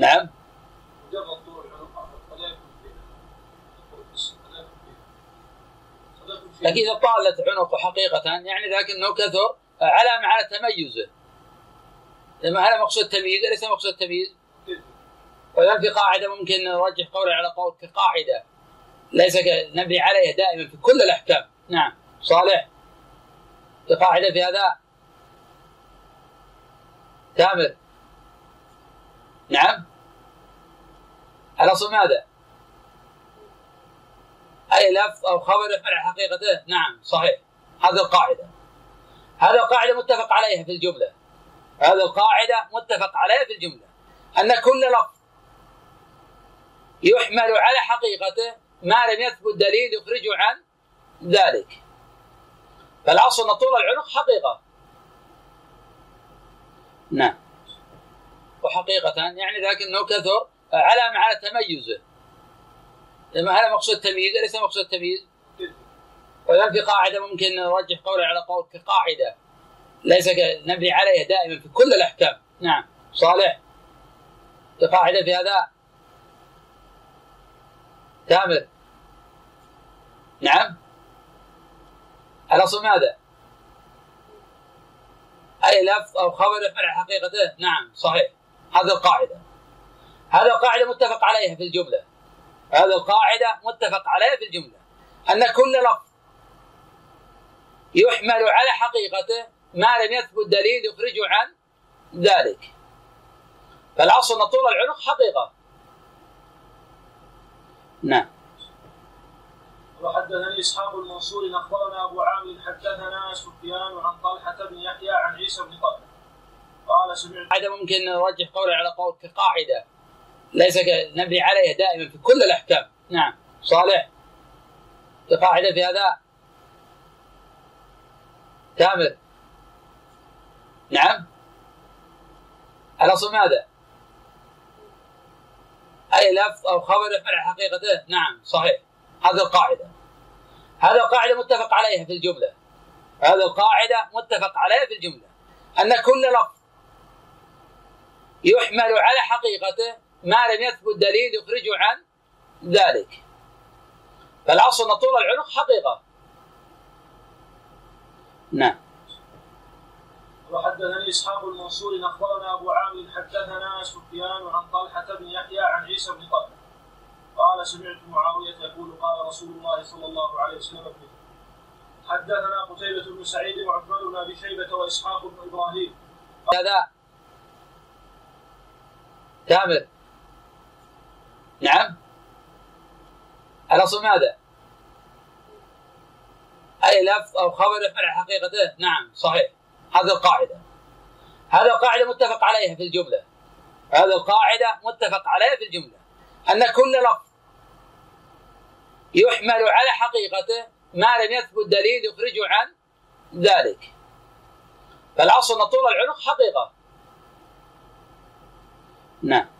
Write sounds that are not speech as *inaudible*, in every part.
نعم. لكن إذا طالت عنقه حقيقة يعني لكنه كثر علامه على تميزه. لما هذا مقصود تمييز ليس مقصود تمييز. وإذا في قاعدة ممكن نرجح قولي على قول كقاعدة. ليس نبني عليها دائما في كل الأحكام. نعم. صالح؟ في قاعدة في هذا؟ تامر؟ نعم. الاصل ماذا؟ أي لفظ أو خبر يحمل على حقيقته؟ نعم صحيح. هذه القاعدة. هذه القاعدة متفق عليها في الجملة. هذه القاعدة متفق عليها في الجملة. أن كل لفظ يحمل على حقيقته ما لم يثبت دليل يخرجه عن ذلك. فالأصل أن طول العنق حقيقة. نعم. وحقيقة يعني لكنه كثر علامة على تميزه لما هذا مقصود تمييز ليس مقصود تمييز وإذا في قاعدة ممكن نرجح قولي على قول كقاعدة. ليس نبني عليها دائما في كل الأحكام. نعم. صالح. في قاعدة في هذا. تامر نعم. الأصل ماذا؟ أي لفظ أو خبر على حقيقته؟ نعم صحيح. هذه القاعدة. هذه القاعدة متفق عليها في الجملة. هذه القاعدة متفق عليها في الجملة. أن كل لفظ يحمل على حقيقته ما لم يثبت دليل يخرجه عن ذلك. فالأصل أن طول العنق حقيقة. نعم. وحدثني إسحاق المنصور أخبرنا أبو عامر حدثنا سفيان عن طلحة بن يحيى عن عيسى بن طلحة. قال سمعت قاعدة ممكن نرجح قولي على قول كقاعدة. ليس نبني عليها دائما في كل الأحكام. نعم. صالح. في قاعدة في هذا. تامر نعم. الأصل ماذا؟ أي لفظ أو خبر يحمل على حقيقته؟ نعم صحيح. هذه القاعدة. هذه القاعدة متفق عليها في الجملة. هذه القاعدة متفق عليها في الجملة. أن كل لفظ يحمل على حقيقته ما لم يثبت دليل يخرجه عن ذلك. فالاصل أن طول العنق حقيقة. نعم. وحدثني إسحاق المنصور أخبرنا أبو عامر حدثنا سفيان عن طلحة بن يحيى عن عيسى بن طلحة. قال سمعت معاوية يقول قال رسول الله صلى الله عليه وسلم فيه حدثنا قتيبة بن سعيد وعثمان بن أبي شيبة وإسحاق بن إبراهيم. هذا تامر نعم. الاصل ماذا؟ أي لفظ أو خبر يحمل على حقيقته؟ نعم صحيح. هذه القاعدة. هذه القاعدة متفق عليها في الجملة. هذه القاعدة متفق عليها في الجملة. أن كل لفظ يحمل على حقيقته ما لم يثبت دليل يخرجه عن ذلك. فالأصل أن طول العنق حقيقة. نعم.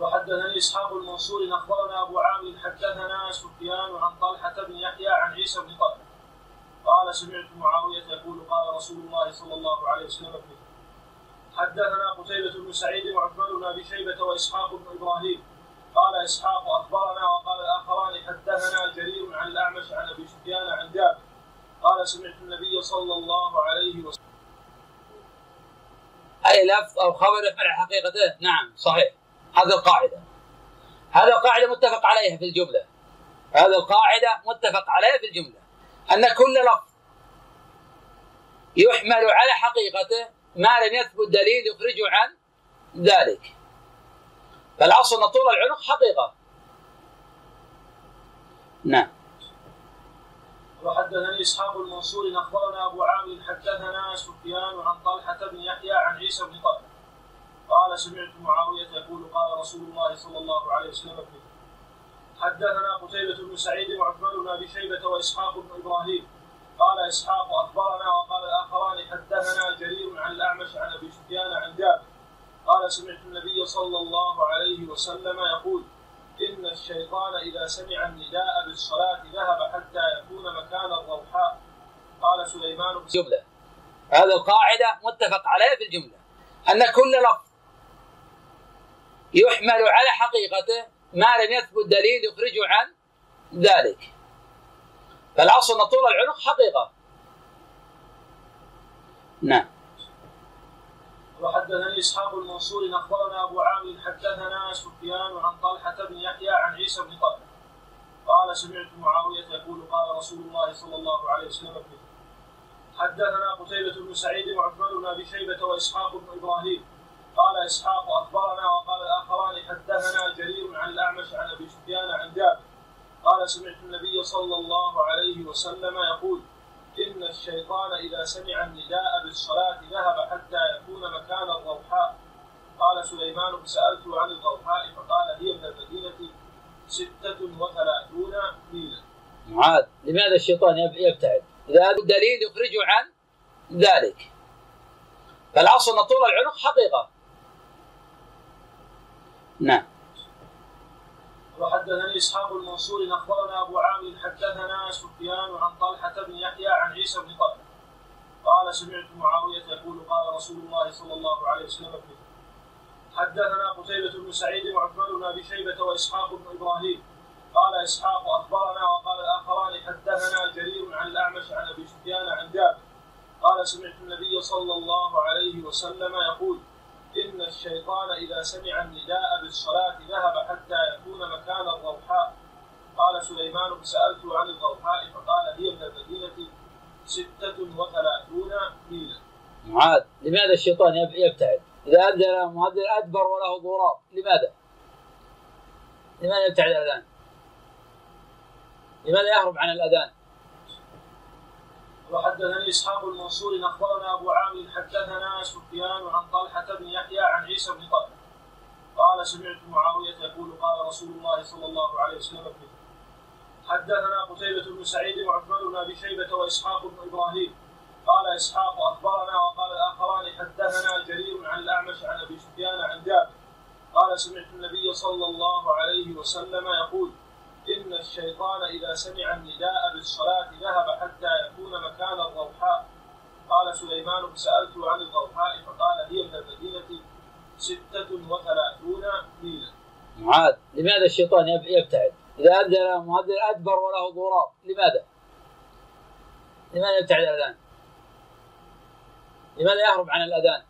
وحدثني إسحاق المنصور أخبرنا أبو عامر حدثنا سفيان عن طلحة بن يحيى عن عيسى بن طلحة. قال سمعت معاوية يقول قال رسول الله صلى الله عليه وسلم حدثنا قتيبة بن سعيد وعثمان بن أبي شيبة وإسحاق بن إبراهيم. قال إسحاق أخبرنا وقال الآخران حدثنا جرير عن الأعمش عن أبي سفيان عن جابر. قال سمعت النبي صلى الله عليه وسلم. أي لفظ أو خبر يحمل حقيقته؟ نعم صحيح. هذه القاعدة. هذه القاعدة متفق عليها في الجملة. هذه القاعدة متفق عليها في الجملة. أن كل لفظ يحمل على حقيقته ما لم يثبت دليل يخرجه عن ذلك. فالأصل أن طول العنق حقيقة. نعم. وحدثني إسحاق المنصور أخبرنا أبو عامر حدثنا سفيان عن طلحة بن يحيى عن عيسى بن طلحة. قال سمعت معاوية يقول قال رسول الله صلى الله عليه وسلم حدثنا قتيبة بن سعيد وعثمان بن ابي شيبة وإسحاق بن إبراهيم. قال إسحاق أخبرنا وقال الآخران حدثنا جرير عن الأعمش عن أبي سفيان عن جابر. قال سمعت النبي صلى الله عليه وسلم يقول إن الشيطان إذا سمع النداء بالصلاة ذهب حتى يكون مكان الروحاء قال سليمان بن جمله هذه القاعدة متفق عليها في الجملة. أن كل لفظ يحمل على حقيقته ما لم يثبت دليل يخرجه عن ذلك. فالاصل أن طول العنق حقيقة. نعم. وحدثني إسحاق المنصور أخبرنا أبو عامر حدثنا سفيان عن طلحة بن يحيى عن عيسى بن طلحة. قال سمعت معاوية يقول قال رسول الله صلى الله عليه وسلم حدثنا قتيبة بن سعيد وعثمان بن أبي شيبة وإسحاق بن إبراهيم. قال إسحاق أخبرنا وقال الآخران حدثنا جرير عن الأعمش عن أبي سفيان عن جابر. قال سمعت النبي صلى الله عليه وسلم يقول إن الشيطان إذا سمع النداء بالصلاة ذهب حتى يكون مكان الروحاء قال سليمان سألته عن الروحاء فقال هي من المدينة ستة وثلاثون ميلا. معاذ لماذا الشيطان يبتعد؟ إذا هذا الدليل يخرجه عن ذلك. فالأصل أن طول العنق حقيقة. نعم. وحدثني إسحاق المنصور أخبرنا أبو عامر حدثنا سفيان عن طلحة بن يحيى عن عيسى بن طلحة. قال سمعت معاوية يقول قال رسول الله صلى الله عليه وسلم حدثنا قتيبة بن سعيد وعثمان بن أبي شيبة وإسحاق بن إبراهيم. قال إسحاق أخبرنا وقال الآخران حدثنا جرير عن الأعمش عن أبي سفيان عن جابر. قال سمعت النبي صلى الله عليه وسلم يقول إن الشيطان إذا سمع النداء بالصلاة ذهب حتى يكون مكان الروحاء قال سليمان سألته عن الروحاء فقال هي من المدينة ستة وثلاثون ميلا معاذ لماذا الشيطان يبتعد؟ إذا أذن مؤذن أدبر وله ضراب لماذا؟ لماذا يبتعد الأذان؟ لماذا يهرب عن الأذان؟ وحدثني إسحاق المنصور أخبرنا أبو عامر حدثنا سفيان عن طلحة بن يحيى عن عيسى بن طلحة. قال سمعت معاوية يقول قال رسول الله صلى الله عليه وسلم حدثنا قتيبة بن سعيد وعثمان بن أبي شيبة وإسحاق بن إبراهيم. قال إسحاق أخبرنا وقال الآخران حدثنا جرير عن الأعمش عن أبي سفيان عن جابر. قال سمعت النبي صلى الله عليه وسلم يقول إن الشيطان إذا سمع النداء بالصلاة ذهب حتى يكون مكان الروحاء قال سليمان سألته عن الروحاء فقال هي من المدينة ستة وثلاثون ميلا معاذ لماذا الشيطان يبتعد؟ إذا أذن مؤذن أدبر وله ضراب لماذا؟ لماذا يبتعد الأذان؟ لماذا يهرب عن الأذان؟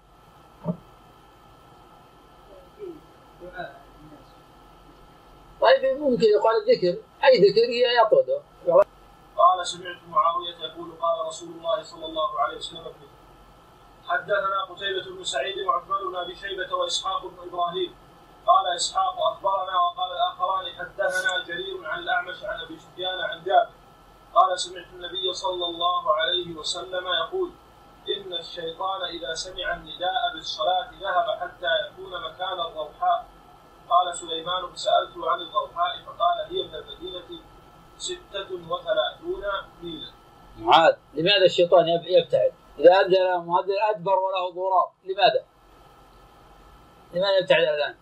طيب ممكن يقال الذكر. أي ذكر يطرده قال سمعت معاوية يقول قال رسول الله صلى الله عليه وسلم حدثنا قتيبة بن سعيد وعثمان بن ابي شيبة وإسحاق بن إبراهيم. قال إسحاق أخبرنا وقال الآخران حدثنا جرير عن الأعمش عن أبي سفيان عن جابر. قال سمعت النبي صلى الله عليه وسلم يقول إن الشيطان إذا سمع النداء بالصلاة ذهب حتى يكون مكان الروحاء قال سليمان سألته عن الضوحاء فقال هي من المدينة ستة وثلاثون ميلا معاذ لماذا الشيطان يبتعد؟ إذا أذن مؤذن أدبر وله ضراب لماذا؟ لماذا يبتعد الأذان؟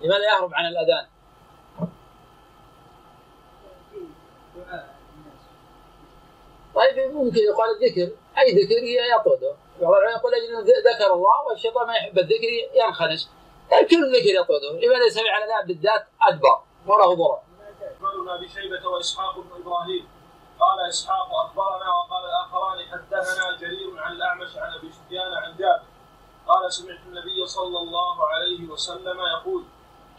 لماذا يهرب عن الأذان؟ طيب ممكن يقال الذكر أي ذكر يطرده يقول أجل ذكر الله والشيطان ما يحب الذكر ينخنس كل ذكر يطرده لماذا يسمي على ذا بالذات ادبر وله ضرر. عثمان شيبة وإسحاق بن إبراهيم. قال إسحاق أخبرنا وقال الآخران حدثنا جرير عن الأعمش عن أبي سفيان عن جابر. قال سمعت النبي صلى الله عليه وسلم يقول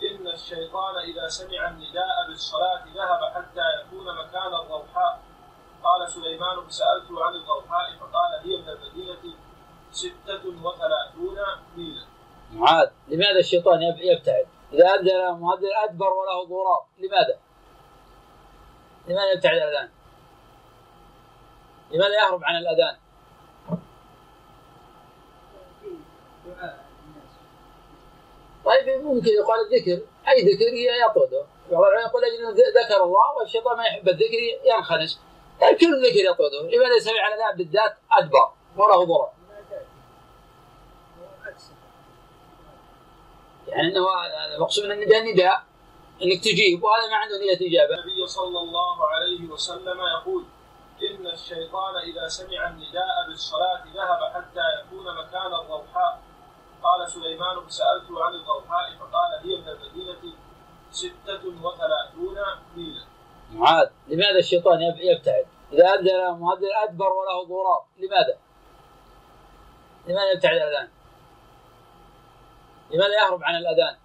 إن الشيطان إذا سمع النداء بالصلاة ذهب حتى يكون مكان الروحاء قال سليمان سالته عن الروحاء فقال هي من المدينة ستة وثلاثون ميلا. معاذ لماذا الشيطان يبتعد؟ إذا أذن مؤذن أدبر وله ضراب لماذا؟ لماذا يبتعد الأذان؟ لماذا يهرب عن الأذان؟ طيب ممكن يقال الذكر أي ذكر يطرده يقول أجل ذكر الله والشيطان ما يحب الذكر ينخنس طيب كل ذكر يطرده لماذا يسمي على ذا بالذات أدبر وله ضرر يعني إنه المقصود من النداء نداء إنك تجيب وهذا ما عنده نية اجابه. النبي صلى الله عليه وسلم يقول إن الشيطان إذا سمع النداء بالصلاة ذهب حتى يكون مكان الروحاء قال سليمان فسألته عن الضوحاء فقال هي من المدينة ستة وثلاثون ميلا معاذ لماذا الشيطان يب- يبتعد؟ إذا أذن مؤذن أدبر وله ضراب لماذا؟ لماذا يبتعد عن الأذان؟ لماذا يهرب عن الأذان؟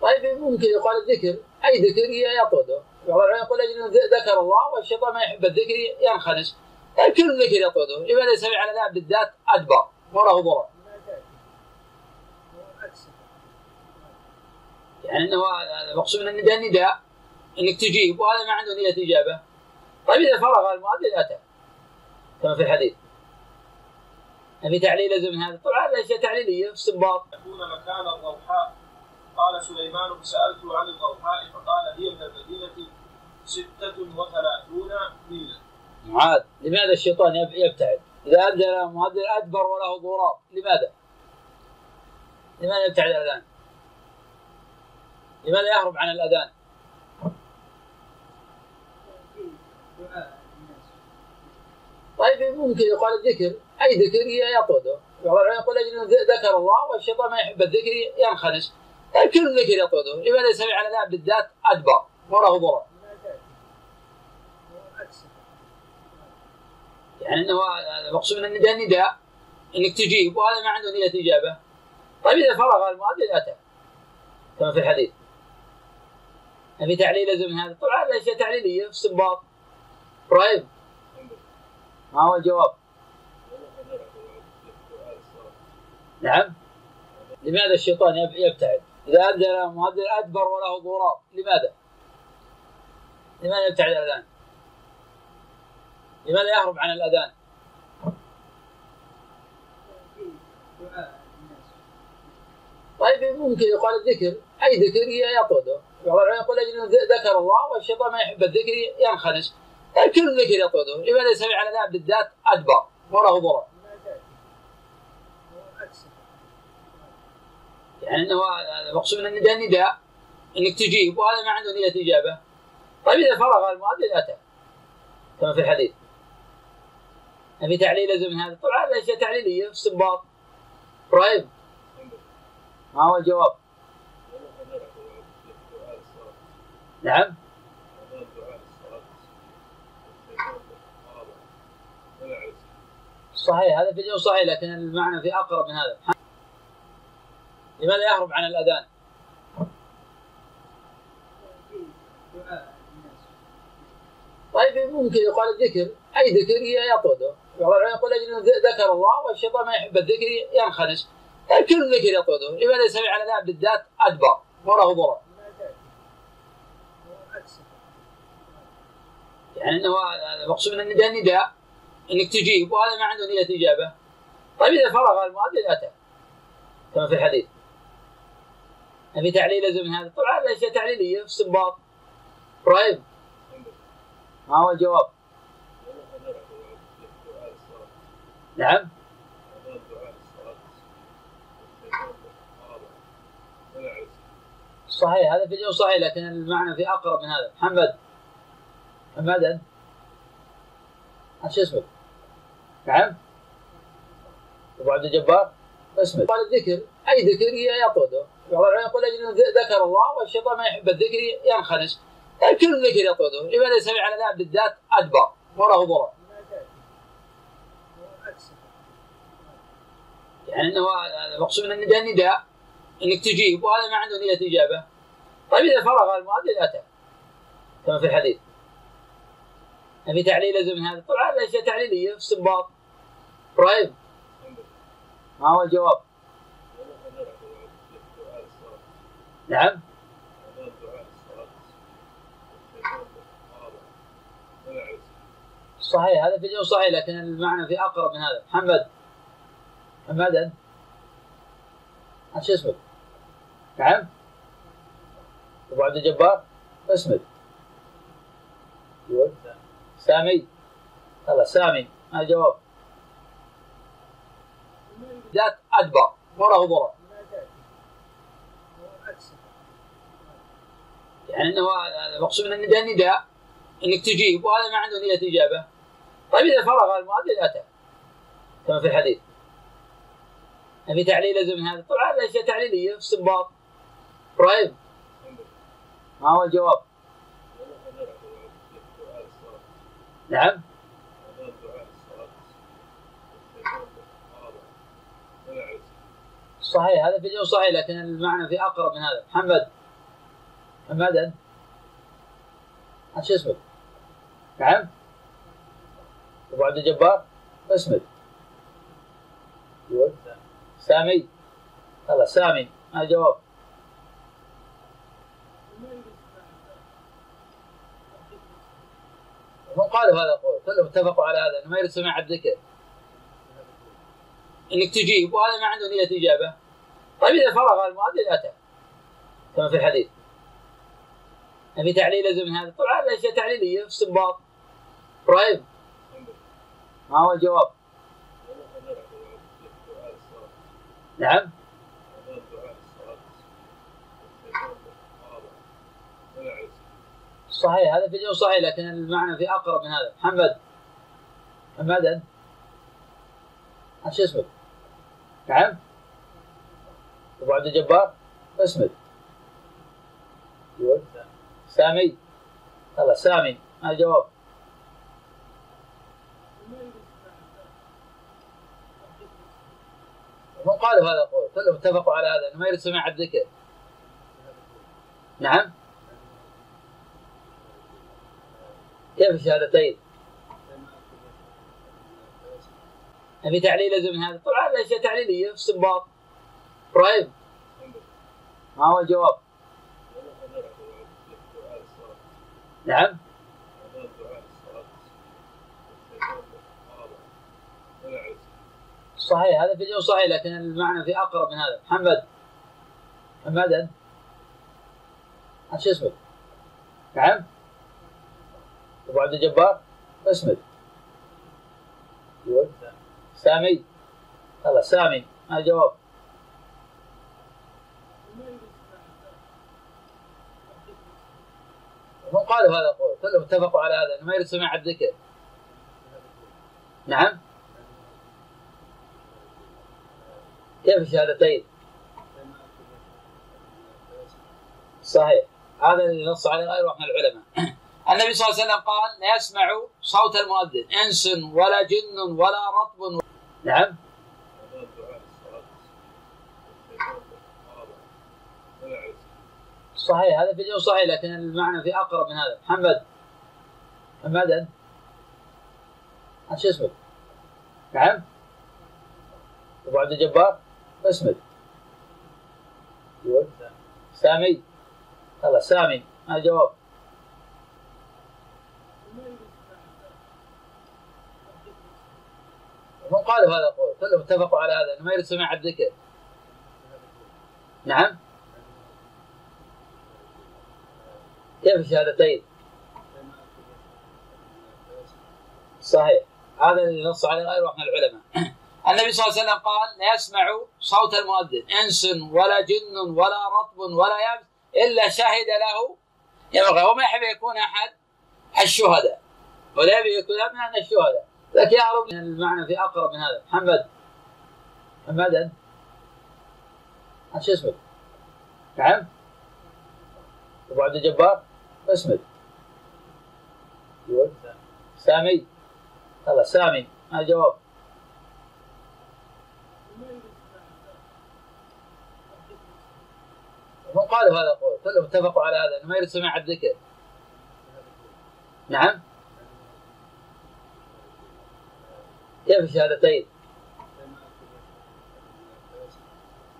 طيب ممكن يقال الذكر. أي ذكر؟ يطرده بعض العلماء يقول أجل ذكر الله والشيطان ما يحب الذكر ينخنس. طيب كل ذكر يطرده لماذا يسمع على الأذان بالذات أدبر وله ضرب؟ يعني إنه المقصود من النداء نداء إنك تجيب وهذا ما عنده نية إجابة. طيب إذا فرغ المؤذن أتى كما في الحديث. في تعليل لازم من هذا طبعا هذه أشياء تعليلية استنباط يكون مكان الضوحاء قال سليمان فسألته عن الضوحاء فقال هي من ستة وثلاثون ميلا معاذ لماذا الشيطان يب- يبتعد؟ إذا اذن مؤذن أدبر وله ضراب لماذا؟ لماذا يبتعد عن الأذان؟ لماذا يهرب عن الأذان؟ طيب ممكن يقال الذكر أي ذكر يطرده يقول أجل ذكر الله والشيطان ما يحب الذكر ينخنس طيب كل ذكر يطرده لماذا يسمع على الأذان بالذات ادبر وله ضرر. يعني إنه المقصود من النداء نداء إنك تجيب. وهذا ما عنده نية إجابة. طيب إذا فرغ المؤذن اتى كما في الحديث. في تعليل لازم هذا. طبعا هذه اشياء تعليلية. استنباط. إبراهيم ما هو الجواب؟ نعم لماذا الشيطان يب- يبتعد؟ إذا أذن مؤذن أدبر وله ضراب لماذا؟ لماذا يبتعد الأذان؟ لماذا يهرب عن الأذان؟ طيب ممكن يقال الذكر أي ذكر يطرده بعض العلماء يقول أجل ذكر الله والشيطان ما يحب الذكر ينخنس كل ذكر يطرده لماذا يسمع على الأذان بالذات أدبر وله ضرر يعني إنه المقصود من النداء نداء إنك تجيب وهذا ما عنده نية إجابة. طيب إذا فرغ المؤذن اتى كما في الحديث. في تعليل لازم من هذا. طبعا هذه أشياء تعليلية استنباط. إبراهيم ما هو الجواب؟ نعم. صحيح هذا فيديو صحيح لكن المعنى في أقرب من هذا. لماذا يهرب عن الأذان؟ طيب ممكن يقال الذكر. أي ذكر؟ يطرده. بعض العلماء يقول أنه ذكر الله والشيطان ما يحب الذكر ينخنس طيب كل ذكر يطرده. لماذا يسمع على الأذان بالذات ادبر وله ضرر. يعني إنه المقصود من النداء نداء إنك تجيب وهذا ما عنده نية إجابة. طيب إذا فرغ المؤذن أتى كما في الحديث. في تعليل لازم من هذا. طبعا هذه اشياء تعليلية استنباط. إبراهيم ما هو الجواب؟ نعم. صحيح هذا فيديو صحيح لكن المعنى في أقرب من هذا. محمد. محمدا إيش اسمك؟ نعم. أبو عبد الجبار. اسمك. قال الذكر. أي ذكر؟ يطرده يقول أجل ذكر الله والشيطان ما يحب الذكر ينخنس طيب كل ذكر يطرده. لماذا يسمع على الأذان بالذات ادبر وله ضرر. يعني إنه المقصود من النداء نداء إنك تجيب وهذا ما عنده نية إجابة. طيب إذا فرغ المؤذن اتى كما في الحديث. في تعليل لازم من هذا؟ طبعا هذه اشياء تعليلية استنباط. إبراهيم ما هو الجواب؟ نعم. صحيح هذا فيديو صحيح لكن المعنى في أقرب من هذا. محمد. محمدا إيش اسمك؟ نعم. أبو عبد الجبار؟ اسمك؟ سامي. خلاص سامي. ما الجواب؟ ذات ادبر وله ضرر. يعني إنه المقصود من النداء نداء إنك تجيب وهذا ما عنده نية إجابة. طيب إذا فرغ المؤذن أتى. كما في الحديث. في تعليل لازم من هذا؟ طبعا هذه اشياء تعليلية استنباط. إبراهيم ما هو الجواب؟ نعم. صحيح هذا في صحيح لكن المعنى في أقرب من هذا. محمد. محمد انت شو اسمك؟ نعم. أبو عبد الجبار. اسمك. سامي. هذا سامي. ما الجواب هم قالوا هذا القول. كلهم اتفقوا على هذا. انه ما يرد سماع الذكر إنك تجيب وهذا ما عنده نيه اجابه طيب إذا فرغ المؤذن أتى. كما في الحديث. في تعليل لازم من هذا؟ طبعا هذه أشياء تعليلية استنباط. إبراهيم ما هو الجواب؟ نعم. صحيح هذا في الجو صحيح لكن المعنى في أقرب من هذا. محمد. محمد أنت؟ شو اسمك؟ نعم. أبو عبد الجبار؟ اسمك. سامي؟ هذا سامي. ما الجواب؟ هم قالوا هذا القول. كلهم اتفقوا على هذا إنه ما يرد سماع الذكر. نعم؟ كيف الشهادتين؟ في تعليل لازم من هذا. طبعا هذه أشياء تعليلية استنباط إبراهيم ما هو الجواب؟ نعم. صحيح هذا في الجو صحيح لكن المعنى في أقرب من هذا. محمد. محمد أنت؟ شو اسمك؟ نعم. أبو عبد الجبار؟ اسمك؟ سامي. هذا سامي. ما الجواب هم قالوا هذا القول كلهم اتفقوا على هذا انه ما يرد سماع الذكر نعم؟ كيف الشهادتين؟ صحيح. هذا اللي نص عليه غير واحد من العلماء. *clears throat* النبي صلى الله عليه وسلم قال لا يسمع صوت المؤذن. إنس ولا جن ولا رطب نعم؟ صحيح هذا في الجو صحيح لكن المعنى في أقرب من هذا. محمد محمد شو اسمك؟ نعم. أبو عبد الجبار؟ اسمك. سامي. هذا سامي. ما الجواب؟ هم قالوا هذا القول كلهم اتفقوا على هذا إنه ما يرد سماع الذكر. نعم. كيف الشهادتين؟ صحيح. هذا اللي نص عليه غير واحد من العلماء. *clears throat* النبي صلى الله عليه وسلم قال لا يسمع صوت المؤذن. إنس ولا جن ولا رطب ولا يابس إلا شهد له. يبغى وما يحب يكون أحد الشهداء. ولا يبي يكون من الشهداء. لكن يعرف المعنى في أقرب من هذا. محمد. محمد أنت؟ شو اسمك؟ نعم. أبو عبد الجبار؟ اسمك سامي. هذا سامي. ما الجواب هم قالوا هذا القول. كلهم اتفقوا على هذا إنه ما يرد سماع الذكر. نعم. كيف الشهادتين؟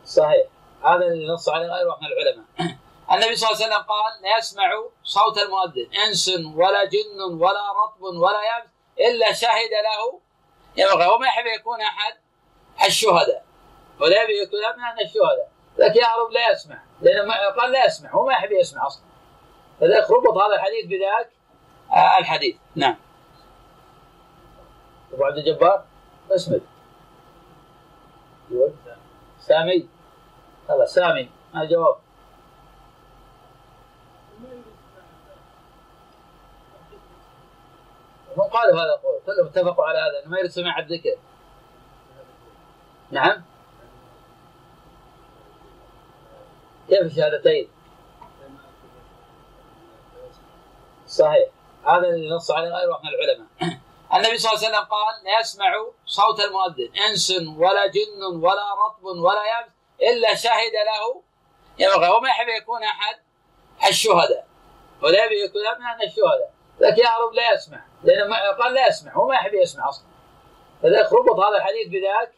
صحيح. هذا اللي نص عليه غير واحد من العلماء. النبي صلى الله عليه وسلم قال لا يسمع صوت المؤذن إنس ولا جن ولا رطب ولا يابس إلا شهد له يبغى. وما يحب يكون أحد الشهداء. ولا يبي يكون من الشهداء. لكن يهرب لا يسمع. لأنه قال لا يسمع. هو ما يحب يسمع أصلا. فذلك ربط هذا الحديث بذاك آه الحديث. نعم. أبو عبد الجبار اسمك سامي. هذا سامي. ما الجواب هم قالوا هذا القول. كلهم اتفقوا على هذا إنه ما يرد سماع الذكر. نعم؟ كيف الشهادتين؟ صحيح. هذا اللي نص عليه غير واحد من العلماء. *clears throat* النبي صلى الله عليه وسلم قال لا يسمع صوت المؤذن. إنس ولا جن ولا رطب ولا يابس إلا شهد له. يبغى وما يحب يكون أحد الشهداء. ولا يكون من الشهداء. لكن يهرب لا يسمع لأنه قال لا يسمع هو ما يحب يسمع أصلا فذلك ربط هذا الحديث بذاك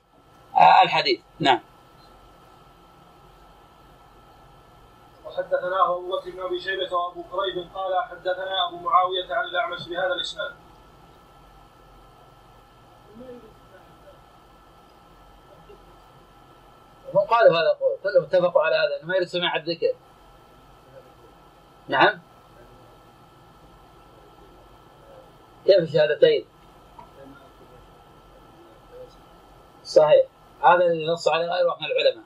آه، الحديث نعم وحدثناه أبو بكر بن أبي شيبة وأبو كريب قال حدثنا أبو معاوية عن الأعمش بهذا الإسناد. هم قالوا هذا القول كلهم اتفقوا على هذا إنه ما يريد سماع الذكر. نعم. كيف الشهادتين؟ صحيح. هذا اللي نص عليه غير واحد من العلماء.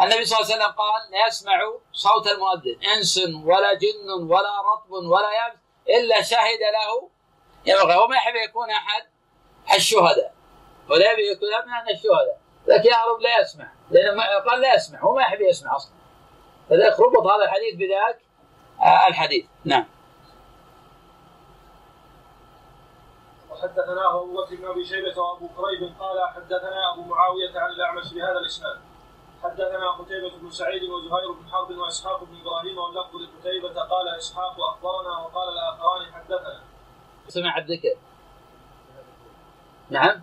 النبي صلى الله عليه وسلم قال لا يسمع صوت المؤذن. إنس ولا جن ولا رطب ولا يابس إلا شهد له. يبغى وما يحب يكون أحد الشهداء. ولا يبي يكون من الشهداء. لكن يهرب لا يسمع. لأنه قال لا يسمع. هو ما يحب يسمع أصلا. فذلك ربط هذا الحديث بذاك آه، الحديث. نعم. وحدثناه أبو بكر بن أبي شيبة وأبو كريب قال حدثنا أبو معاوية عن الأعمش بهذا الإسناد حدثنا قتيبة بن سعيد وزهير بن حرب وإسحاق بن إبراهيم واللفظ لقتيبة قال إسحاق أخبرنا وقال الآخران حدثنا. سمع الذكر. نعم.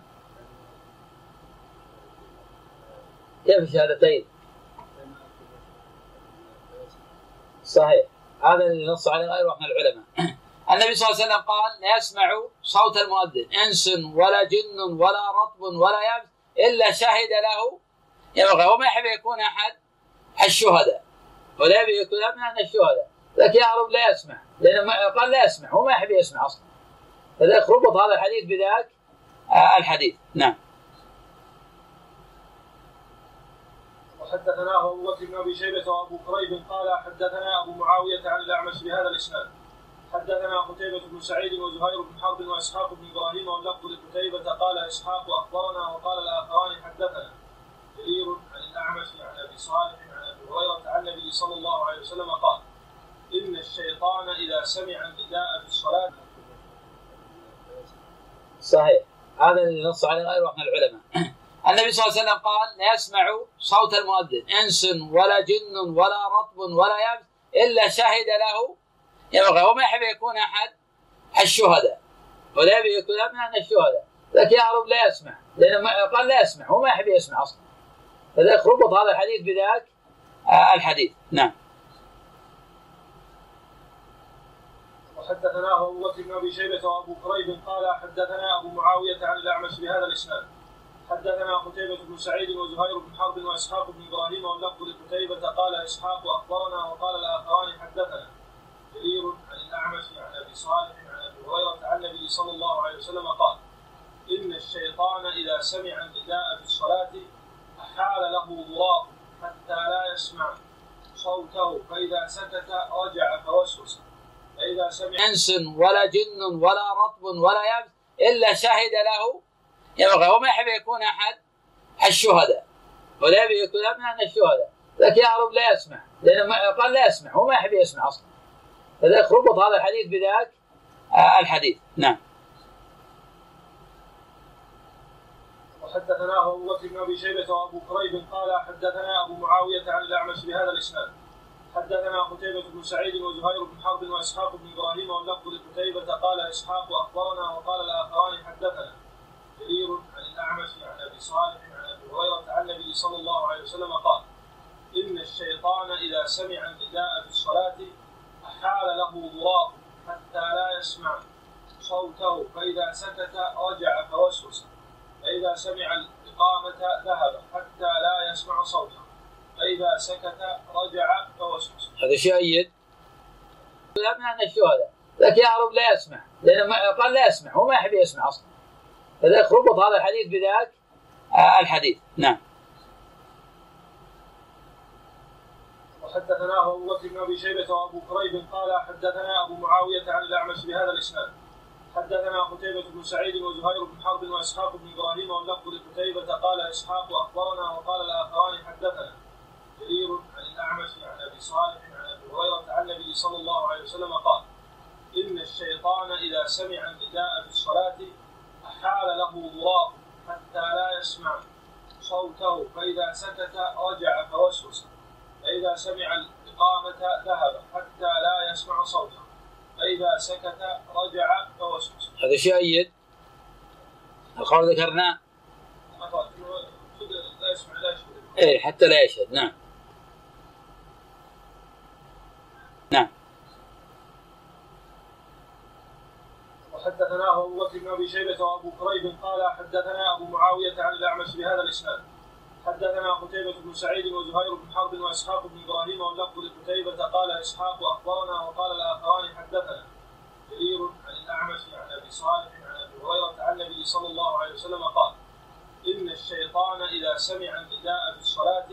كيف الشهادتين؟ صحيح هذا اللي نص عليه غير واحد من العلماء النبي صلى الله عليه وسلم قال لا يسمع صوت المؤذن إنس ولا جن ولا رطب ولا يابس إلا شهد له يبغى. وما يحب يكون أحد الشهداء. ولا يبي يكون من الشهداء. لكن يهرب لا يسمع. لأنه قال لا يسمع. هو ما يحب يسمع أصلا. فذلك ربط هذا الحديث بذاك آه، الحديث. نعم. وحدثناه أبو بكر بن أبي شيبة وأبو كريب قال حدثنا أبو معاوية عن الأعمش بهذا الإسناد. حدثنا قتيبة بن سعيد وزهير بن حرب وإسحاق بن إبراهيم واللفظ لقتيبة قال إسحاق أخبرنا وقال الآخران حدثنا. جرير عن الأعمش عن أبي صالح عن أبي هريرة عن النبي صلى الله عليه وسلم قال إن الشيطان إذا سمع النداء في الصلاة صحيح. هذا اللي نص عليه غير واحد من العلماء. *clears throat* النبي صلى الله عليه وسلم قال لا يسمع صوت المؤذن إنس ولا جن ولا رطب ولا يابس إلا شهد له يبغى وما يحب يكون أحد الشهداء ولا يبي يكون من الشهداء. لكن يهرب لا يسمع لأنه قال لا يسمع هو ما يحب يسمع أصلا. فذلك ربط هذا الحديث بذاك آه، الحديث. نعم. وحدثناه أبو بكر بن أبي شيبة وأبو كريب قال حدثنا أبو معاوية عن الأعمش بهذا الإسناد. حدثنا قتيبة بن سعيد وزهير بن حرب وإسحاق بن إبراهيم واللفظ لقتيبة قال إسحاق أخبرنا وقال الآخران حدثنا. جرير عن الاعمش عن أبي صالح عن أبي هريرة عن النبي صلى الله عليه وسلم قال إن الشيطان إذا سمع النداء في الصلاة أحال له ضراط حتى لا يسمع صوته فإذا سكت رجع فوسوس فإذا سمع إنس ولا جن ولا رطب ولا يابس إلا شهد له. يبغى وما يحب يكون أحد الشهداء ولا يبي يكون من الشهداء. لكن يهرب لا يسمع لأنه قال لا يسمع هو ما يحب يسمع أصلا. فذلك ربط هذا الحديث بذاك آه، الحديث. نعم. وحدثناه أبو بكر بن أبي شيبة وأبو كريب قال حدثنا أبو معاوية عن الأعمش بهذا الإسناد. حدثنا قتيبة بن سعيد وزهير بن حرب وإسحاق بن إبراهيم واللفظ لقتيبة قال إسحاق أخبرنا وقال الآخران حدثنا. جرير عن الأعمش عن أبي صالح عن أبي هريرة عن النبي صلى الله عليه وسلم قال إن الشيطان إذا سمع النداء في الصلاة حال له ضراط حتى لا يسمع صوته فإذا سكت رجع فوسوس فإذا سمع الإقامة ذهب حتى لا يسمع صوته فإذا سكت رجع فوسوس. هذا شيء أيد لا من الشهداء لكن يهرب لا يسمع. لأنه قال لا يسمع هو ما يحب يسمع أصلا. فذلك ربط هذا الحديث بذاك آه، الحديث. نعم. وحدثناه أبو بكر بن أبي شيبة وأبو كريب قال حدثنا أبو معاوية عن الأعمش بهذا الإسناد. حدثنا قتيبة بن سعيد وزهير بن حرب وإسحاق بن إبراهيم واللفظ لقتيبة قال إسحاق أخبرنا وقال الآخران حدثنا. جرير عن الأعمش عن أبي صالح عن أبي هريرة عن النبي صلى الله عليه وسلم قال إن الشيطان إذا سمع النداء بالصلاة أحال له ضراط حتى لا يسمع صوته فإذا سكت رجع فوسوس فإذا سمع الإقامة ذهب حتى لا يسمع صوته. فإذا سكت رجع فوسوس. هذا شيء أيد القول ذكرناه؟ لا يسمع لا يشهد إيه حتى لا يشهد. نعم. نعم. وحدثناه أبو بكر بن أبي شيبة وأبو كريب قال حدثنا أبو معاوية عن الأعمش بهذا الإسناد. حدثنا قتيبة بن سعيد وزهير بن حرب وإسحاق بن إبراهيم واللفظ لقتيبة قال إسحاق أخبرنا وقال الآخران حدثنا. جرير عن الأعمش عن أبي صالح عن أبي هريرة عن النبي صلى الله عليه وسلم قال إن الشيطان إذا سمع النداء بالصلاة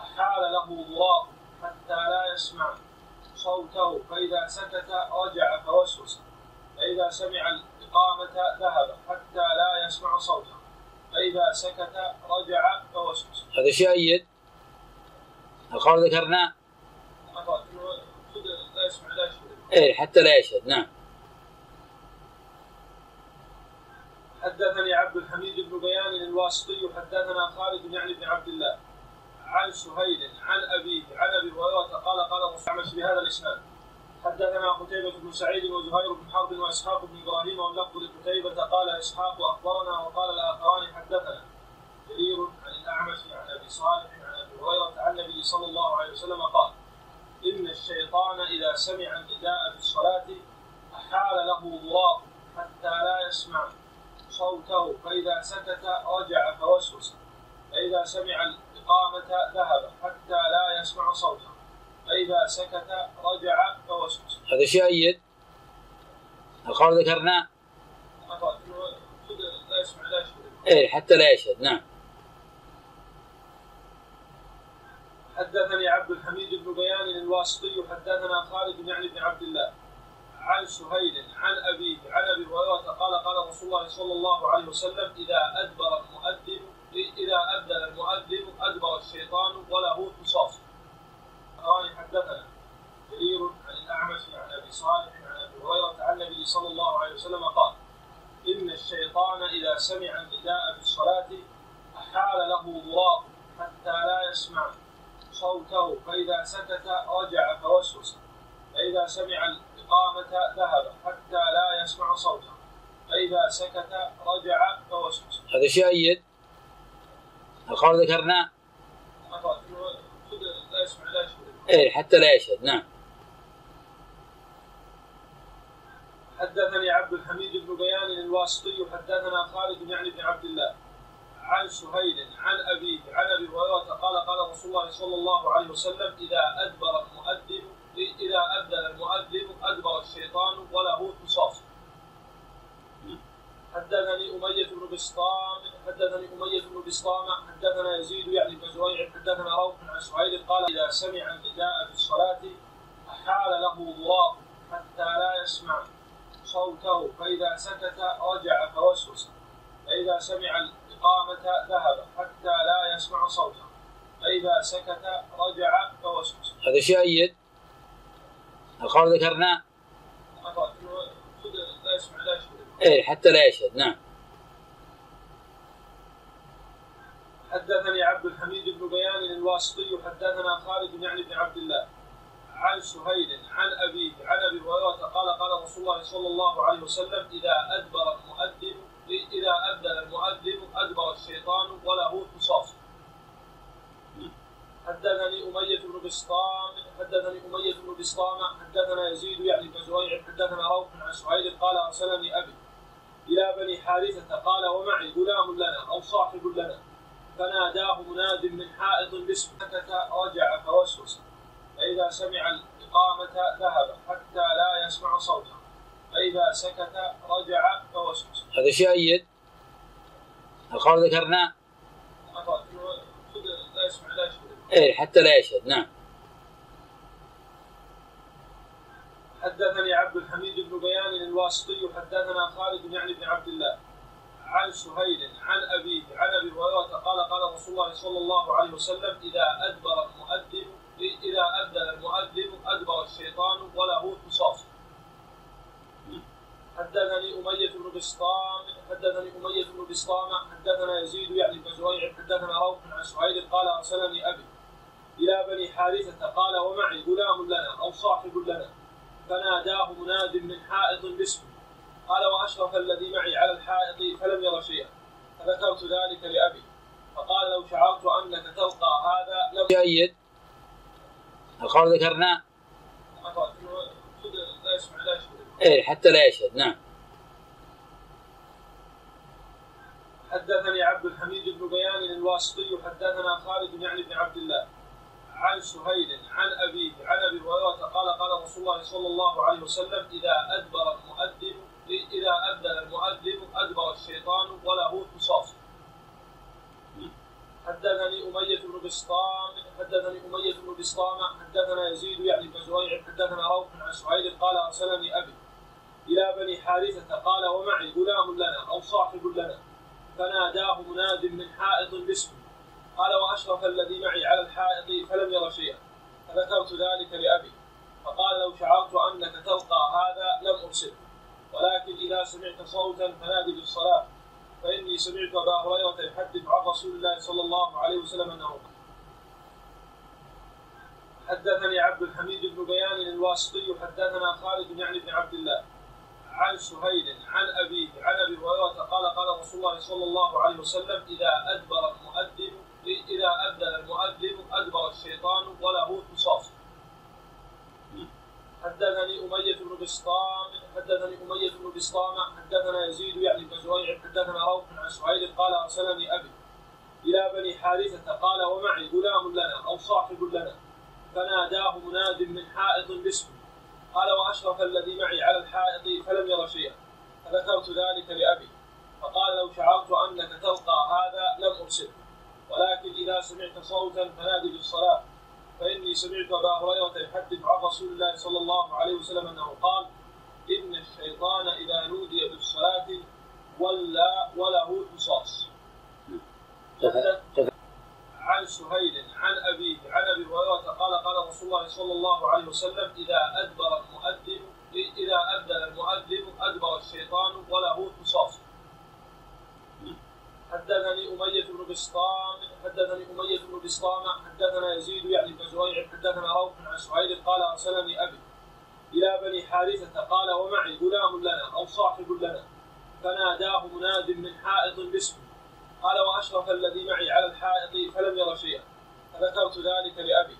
أحال له ضراط حتى لا يسمع صوته فإذا سكت رجع فوسوس فإذا سمع الإقامة ذهب حتى لا يسمع صوتا فإذا سكت رجع فوسوس هذا شيء أيد القول ذكرناه؟ لا يسمع لا يشهد إيه حتى لا يشهد. نعم. حدثني عبد الحميد بن بيان الواسطي حدثنا خالد يعني بن عبد الله. عن سهيل عن أبيه عن أبي هريرة قال قال رسول بهذا الإسناد. حدثنا قتيبة بن سعيد وزهير بن حرب وإسحاق بن إبراهيم واللفظ لقتيبة قال إسحاق أخبرنا وقال الآخران حدثنا. جرير عن الأعمش عن أبي صالح عن أبي هريرة عن النبي صلى الله عليه وسلم قال إن الشيطان إذا سمع النداء في الصلاة أحال له ضراط حتى لا يسمع صوته فإذا سكت رجع فوسوس فإذا سمع الإقامة ذهب حتى لا يسمع صوته. فإذا سكت رجع فوسوس. هذا شيء أيد القول ذكرناه. لا يسمع لا يشهد إيه حتى لا يشهد. نعم. حدثني عبد الحميد بن بيان الواسطي حدثنا خالد يعني بن عبد الله عن سهيل عن أبيه عن أبي هريرة قال قال رسول الله صلى الله عليه وسلم إذا أدبر المؤذن إذا أذن المؤذن أدبر الشيطان وله قصاص قال حدثنا جرير عن الأعمش عن أبي صالح عن أبي هريرة عن النبي صلى الله عليه وسلم قال إن الشيطان إذا سمع النداء في الصلاة أحال له ضراط حتى لا يسمع صوته فإذا سكت رجع فوسوس فإذا سمع الإقامة ذهب حتى لا يسمع صوته فإذا سكت رجع فوسوس. هذا شيء أيد القول ذكرناه؟ لا يسمع لا يشهد إيه حتى لا يشهد نعم. حدثني عبد الحميد بن بيان الواسطي حدثنا خالد يعني بن عبد الله. عن سهيل عن أبيه عن أبي هريرة قال قال رسول الله صلى الله عليه وسلم إذا أدبر المؤذن إذا أذن المؤذن أدبر الشيطان وله قصاص حدثني أمية بن بسطام حدثني أمية بن بسطام حدثنا يزيد يعني بن زريع حدثنا روح عن سهيل قال إذا سمع النداء في الصلاة أحال له ضراط حتى لا يسمع صوته فإذا سكت رجع فوسوس فإذا سمع الإقامة ذهب حتى لا يسمع صوته فإذا سكت رجع فوسوس. هذا شيء أيد القول ذكرناه؟ إيه حتى لا يشهد نعم. حدثني عبد الحميد بن بيان الواسطي حدثنا خالد يعني بن عبد الله. عن سهيل عن أبيه عن أبي هريرة قال قال رسول الله صلى الله عليه وسلم إذا أدبر المؤذن إذا أذن المؤذن أدبر الشيطان وله قصاص. حدثني أمية بن بسطام حدثني أمية بن بسطام حدثنا يزيد يعني بن حدثنا روح عن سهيل قال أرسلني أبي. إلى بني حارثة قال ومعي غلام لنا أو صاحب لنا. فناداه مناد من حائط باسم سكت رجع فوسوس فإذا سمع الإقامة ذهب حتى لا يسمع صوتا فإذا سكت رجع فوسوس هذا شيء أيد القول ذكرناه؟ إيه حتى لا يشهد. نعم. حدثني عبد الحميد بن بيان الواسطي حدثنا خالد يعني بن عبد الله. عن سهيل عن أبيه عن أبي هريرة قال قال رسول الله صلى الله عليه وسلم إذا أدبر المؤذن إذا اذن المؤذن أدبر الشيطان وله قصاص حدثني أمية بن بسطام حدثني أمية بن بسطام حدثنا يزيد يعني بن زهير حدثنا روح عن سعيد قال أرسلني أبي إلى بني حارثة قال ومعي غلام لنا أو صاحب لنا. فناداه مناد من حائط باسمه. قال وأشرف الذي معي على الحائط فلم ير شيئا. فذكرت ذلك لأبي. فقال لو شعرت أنك تلقى هذا لم يؤيد القول ذكرناه. لا يسمع لا يشهد إيه حتى لا يشهد. نعم. حدثني عبد الحميد بن بيان الواسطي حدثنا خالد يعني بن عبد الله. عن سهيل عن أبيه عن أبي هريرة قال قال رسول الله صلى الله عليه وسلم إذا أدبر المؤذن إذا اذن المؤذن أدبر الشيطان وله قصاص. حدثني أمية بن بسطام حدثني أمية بن بسطام حدثنا يزيد يعني بن زهير حدثنا روح عن سعيد قال أرسلني أبي إلى بني حارثة قال ومعي غلام لنا أو صاحب لنا. فناداه مناد من حائط باسمه. قال وأشرف الذي معي على الحائط فلم ير شيئا فذكرت ذلك لأبي فقال لو شعرت أنك تلقى هذا لم أرسله ولكن إذا سمعت صوتا فنادي بالصلاة فإني سمعت أبا هريرة يحدث عن رسول الله صلى الله عليه وسلم أنه حدثني عبد الحميد بن بيان الواسطي حدثنا خالد يعني بن عبد الله عن سهيل عن أبيه عن أبي هريرة قال قال رسول الله صلى الله عليه وسلم إذا أدبر المؤذن إذا أذن المؤذن أدبر الشيطان وله قصاص حدثني أمية بن بسطام حدثني أمية بن بسطام حدثنا يزيد يعني بن زهير حدثنا روح عن سعيد قال أرسلني أبي إلى بني حارثة قال ومعي غلام لنا أو صاحب لنا فناداه مناد من حائط باسمه. قال وأشرف الذي معي على الحائط فلم ير شيئا فذكرت ذلك لأبي فقال لو شعرت أنك تلقى هذا لم أرسله. ولكن إذا سمعت صوتا فنادي بالصلاة فإني سمعت أبا هريرة يحدث عن رسول الله صلى الله عليه وسلم أنه قال إن الشيطان إذا نودي بالصلاة ولى وله قصاص عن سهيل عن أبيه عن أبي هريرة قال قال رسول الله صلى الله عليه وسلم إذا أدبر المؤذن إذا أذن المؤذن أدبر الشيطان وله قصاص حدثني أمية بن بسطام حدثني أمية بن بسطام حدثنا يزيد يعني بن زهير حدثنا روح عن سعيد قال أرسلني أبي إلى بني حارثة قال ومعي غلام لنا أو صاحب لنا فناداه مناد من حائط باسمه قال وأشرف الذي معي على الحائط فلم ير شيئا فذكرت ذلك لأبي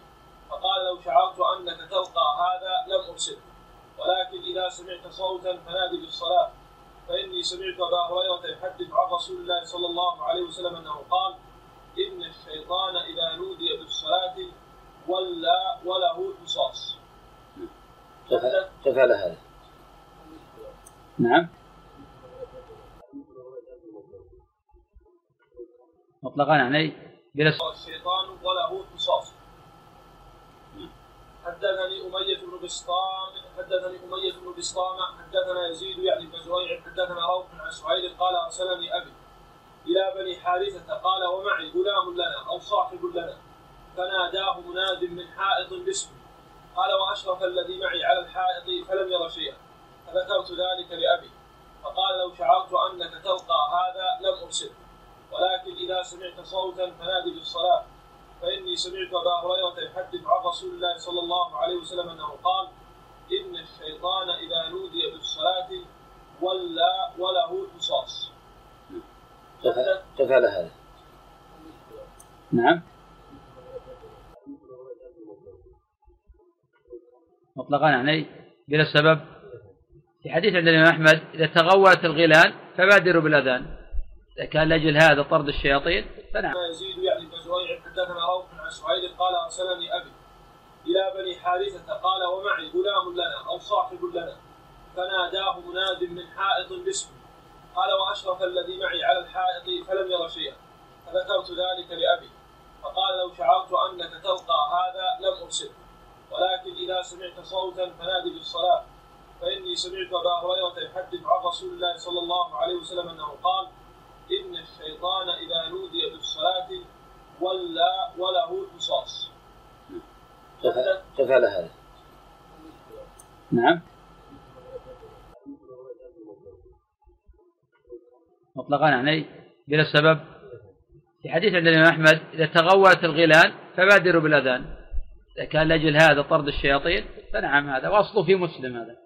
فقال لو شعرت أنك تلقى هذا لم أرسله ولكن إذا سمعت صوتا فنادي بالصلاة. فإني سمعت أبا هريرة يحدث عن رسول الله صلى الله عليه وسلم أنه قال إن الشيطان إذا نودي بالصلاة ولى وله قصاص. تفعل هذا. نعم. مطلقا يعني بلا الشيطان وله قصاص. حدثني أمية بن بسطام حدثني أمية بن بسطام حدثنا يزيد يعني بن زهير حدثنا روح عن سعيد قال أرسلني أبي إلى بني حارثة قال ومعي غلام لنا أو صاحب لنا فناداه مناد من حائط باسمه قال وأشرف الذي معي على الحائط فلم ير شيئا فذكرت ذلك لأبي فقال لو شعرت أنك تلقى هذا لم أرسله ولكن إذا سمعت صوتا فنادي بالصلاة. فإني سمعت أبا هريرة يحدث عن رسول الله صلى الله عليه وسلم أنه قال إن الشيطان إذا نودي بالصلاة ولى وله قصاص. تفعل هذا. نعم. عليه نعم مطلقا يعني بلا سبب. في حديث عند الإمام أحمد إذا تغولت الغلال فبادروا بالأذان. إذا كان لأجل هذا طرد الشياطين فنعم. يزيد يعني زهير حدثنا روح عن سعيد قال أرسلني أبي إلى بني حارثة قال ومعي غلام لنا أو صاحب لنا فناداه مناد من حائط باسمه. قال وأشرف الذي معي على الحائط فلم ير شيئا فذكرت ذلك لأبي. فقال لو شعرت أنك تلقى هذا لم أرسله ولكن إذا سمعت صوتا فنادي بالصلاة فإني سمعت أبا هريرة يحدث عن رسول الله صلى الله عليه وسلم أنه قال إن الشيطان إذا نودي بالصلاة ولى وله قصاص كفى هذا نعم. مطلقا يعني بلا سبب في حديث عند الإمام أحمد إذا تغولت الغيلان فبادروا بالأذان. إذا كان لأجل هذا طرد الشياطين فنعم هذا. وأصله في مسلم هذا.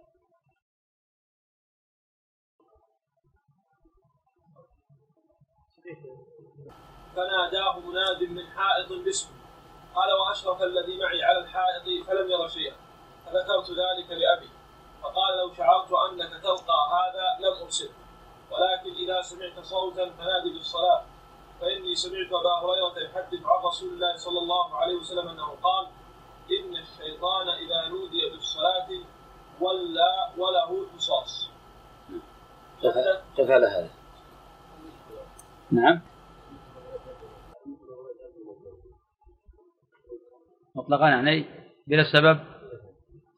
فناداه مناد من حائط باسمه قال وأشرف الذي معي على الحائط فلم ير شيئا فذكرت ذلك لأبي فقال لو شعرت أنك تلقى هذا لم أرسله ولكن إذا سمعت صوتا فنادي بالصلاة فإني سمعت أبا هريرة يحدث عن رسول الله صلى الله عليه وسلم أنه قال إن الشيطان إذا نودي بالصلاة ولى وله قصاص. كفى هذا. نعم. مطلقا يعني بلا سبب.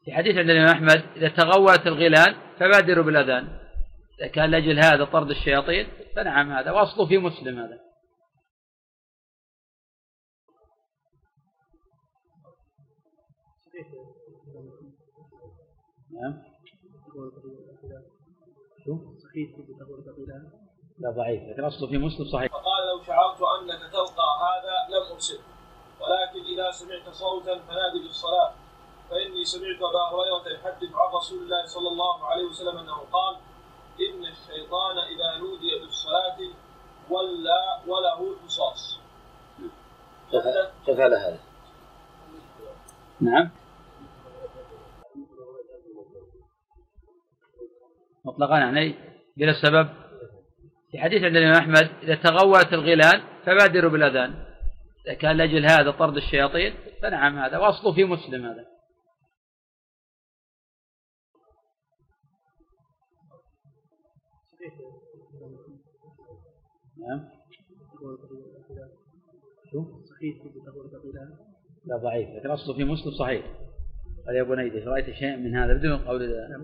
في حديث عند الإمام أحمد إذا تغولت الغيلان فبادروا بالأذان. إذا كان لأجل هذا طرد الشياطين فنعم هذا وأصله في مسلم هذا. نعم؟ صحيح لا ضعيف لكن أصله في مسلم صحيح. فقال لو شعرت أنك تلقى هذا لم أرسله. ولكن إذا سمعت صوتا فنادي بالصلاة فإني سمعت أبا هريرة يحدث عن رسول الله صلى الله عليه وسلم أنه قال إن الشيطان إذا نودي بالصلاة ولى وله قصاص. كفى هذا. نعم. مطلقا يعني بلا سبب. في حديث عند الإمام أحمد إذا تغولت الغيلان فبادروا بالأذان. إذا كان لأجل هذا طرد الشياطين فنعم هذا وأصله في مسلم هذا. نعم. شو؟ صحيح لا ضعيف لكن أصله في مسلم صحيح. قال يا بني إذا رأيت شيء من هذا بدون قول الله. نعم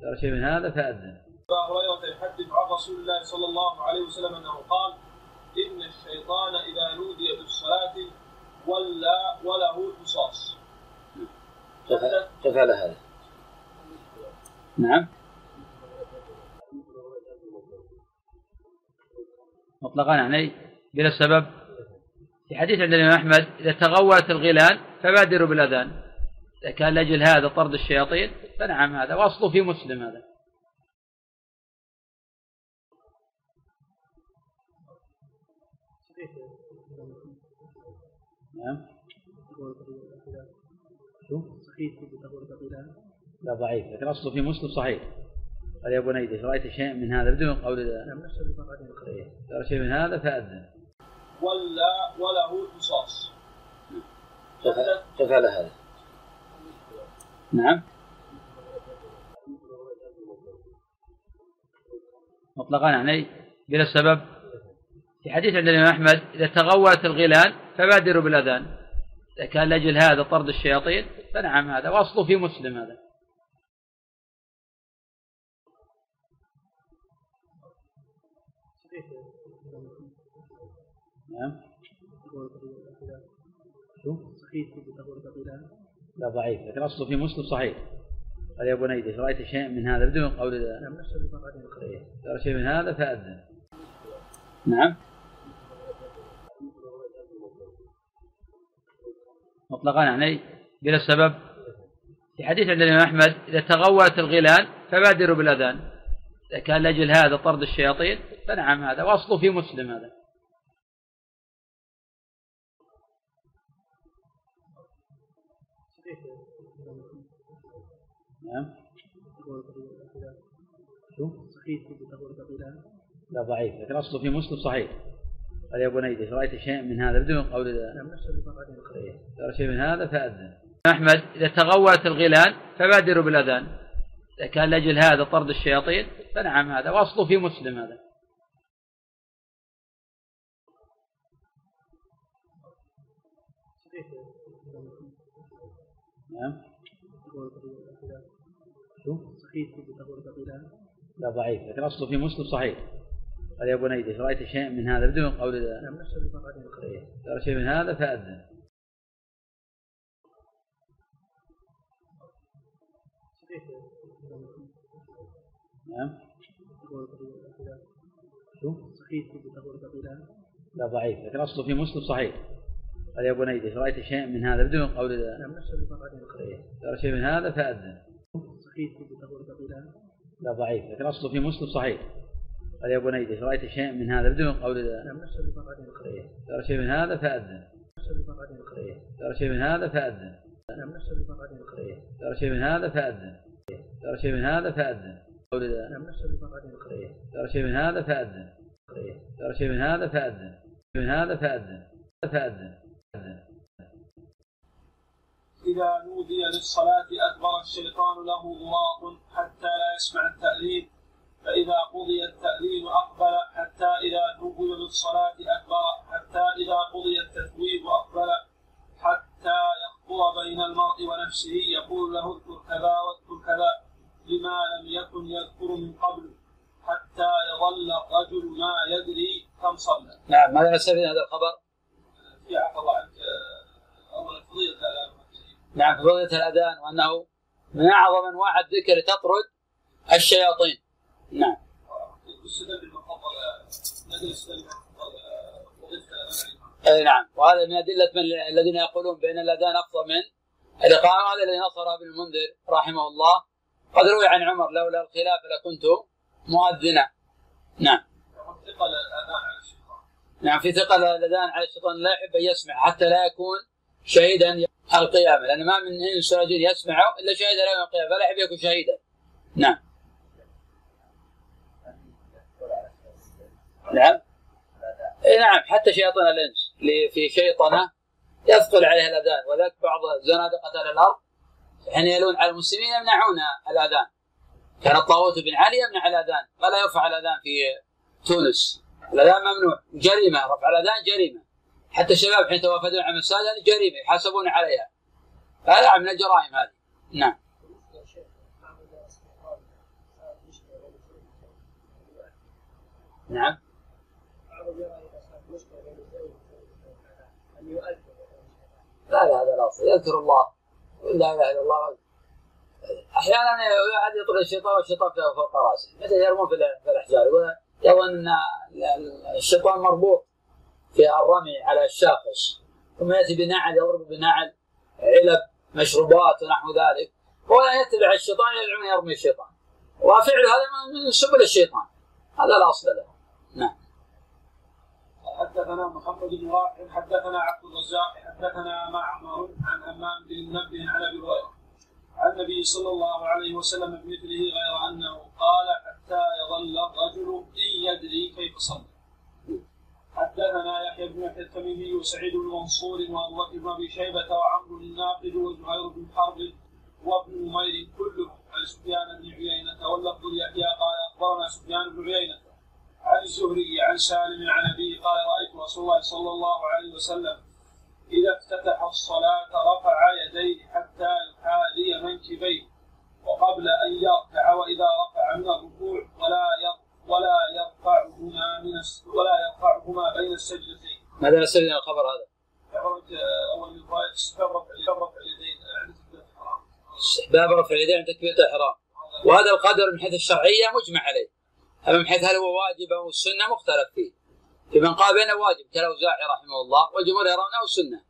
ترى شيء من هذا فأذن. أبا هريرة يحدث عن رسول الله صلى الله عليه وسلم أنه قال إن الشيطان إذا نودي بالصلاة ولى وله قصاص. كفى هذا نعم. مطلقا يعني بلا سبب. في حديث عند الإمام أحمد إذا تغولت الغيلان فبادروا بالأذان. إذا كان لأجل هذا طرد الشياطين فنعم هذا. وأصله في مسلم هذا. نعم. شو؟ صحيح لا ضعيف لكن اصله في مسلم صحيح. قال يا بني إذا رأيت شيء من هذا بدون قول الله. نعم ترى شيء من هذا فأذن. ولا وله قصاص. كفى هذا. نعم. مطلقا يعني بلا سبب. في حديث عند الإمام أحمد إذا تغولت الغيلان فبادروا بالأذان. إذا كان لأجل هذا طرد الشياطين فنعم هذا وأصله في مسلم هذا. نعم. شو؟ صحيح لا ضعيف لكن أصله في مسلم صحيح. قال يا بني إذا رأيت شيء من هذا بدون قول نعم ترى شيء من هذا فأذن. نعم. مطلقا يعني بلا سبب. في حديث عند الإمام أحمد إذا تغولت الغيلان فبادروا بالأذان. إذا كان لأجل هذا طرد الشياطين فنعم هذا وأصله في مسلم هذا. نعم. شو؟ صحيح. لا ضعيف لكن أصله في مسلم صحيح. قال يا بني إذا رأيت شيء من هذا بدون قول نعم ترى شيء من هذا فأذن أحمد إذا تغولت الغيلان فبادروا بالأذان إذا كان لأجل هذا طرد الشياطين فنعم هذا وأصله في مسلم هذا نعم شو؟ صحيح لا ضعيف لكن اصله في مسلم صحيح قال يا بني إذا رأيت شيئا من هذا بدون قول نعم نفس ترى شيء من هذا فأذن. نعم. شو؟ صحيح لا ضعيف لكن أصله في مسلم صحيح. قال يا بني إذا رأيت شيئا من هذا بدون قول نعم نفس ترى شيء من هذا صحيح لا ضعيف لكن أصله في مسلم صحيح. قال يا بني إذا رأيت شيئا من هذا بدون قول ترى شيء من هذا فأذن. ترى شيء من هذا فأذن. نفس ترى شيء من هذا فأذن. ترى شيء من هذا فأذن. نعم نفس ترى شيء من هذا فأذن. ترى شيء من هذا فأذن. من هذا فأذن. فأذن. إذا نودي للصلاة أدبر الشيطان له ضراط حتى لا يسمع التأذين فإذا قضي التأذين أقبل حتى إذا نودي للصلاة أدبر حتى إذا قضي التثويب أقبل حتى يخطر بين المرء ونفسه يقول له اذكر كذا واذكر كذا لما لم يكن يذكر من قبل حتى يظل الرجل ما يدري كم صلى. نعم ماذا نستفيد هذا الخبر؟ في عفى الله عنك فضيلة نعم فضيلة الأذان وأنه من أعظم أنواع الذكر تطرد الشياطين نعم. أي نعم. وهذا من أدلة من الذين يقولون بأن الأذان افضل من الإقامة. هذا الذي نصر ابن المنذر رحمه الله. قد روي عن عمر لولا الخلاف لكنت مؤذنا. نعم. نعم في ثقل الأذان على الشيطان لا يحب أن يسمع حتى لا يكون شهيدا القيامة لأن ما من رجل يسمع إلا شهد له يوم القيامة فلا يحب يكون شهيدا. نعم. نعم. اي نعم حتى شياطين الإنس اللي في شيطنة يثقل عليها الأذان وذاك بعض زنادقه أهل الأرض حين يلون على المسلمين يمنعون الأذان. كان الطاغوت بن علي يمنع الأذان ولا يرفع الأذان في تونس. الأذان ممنوع جريمة رفع الأذان جريمة. حتى الشباب حين توافدون على المساجد جريمة يحاسبون عليها. هذا من الجرائم هذه. نعم. نعم لا لا هذا الاصل يذكر الله. لا إله إلا الله. أحيانا احد يطلع الشيطان والشيطان فوق رأسه. مثل يرمون في الأحجار؟ يظن إن الشيطان مربوط في الرمي على الشاخص. ثم يأتي بنعل يضرب بنعل علب مشروبات ونحو ذلك. هو يتبع الشيطان يدعو يرمي الشيطان. وفعل هذا من سبل الشيطان. هذا الأصل له. حدثنا محمد بن رافع حدثنا عبد الرزاق حدثنا معمر عن امام بن منبه عن أبي هريرة عن النبي صلى الله عليه وسلم بمثله غير أنه قال حتى يظل الرجل ان يدري كيف صلى. حدثنا يحيى بن يحيى التميمي وسعيد بن منصور وأبو بن أبي شيبة وعمرو الناقد وزهير بن حرب وابن نمير كلهم عن سفيان بن عيينة واللفظ ليحيى قال أخبرنا سفيان بن عيينة عن الزهري عن سالم عن ابيه قال رأيت رسول الله صلى الله عليه وسلم إذا افتتح الصلاة رفع يديه حتى يحاذي منكبيه وقبل أن يركع وإذا رفع من الركوع ولا ولا يرفعهما من ولا يرفعهما بين السجدتين. ماذا نستفيد الخبر هذا؟ استحباب رفع اليدين عند تكبيرة الحرام. وهذا القدر من حيث الشرعية مجمع عليه. أما من حيث هل هو واجب أو السنة مختلف فيه. في من قال بأنه واجب كالأوزاعي رحمه الله والجمهور يرونه سنة.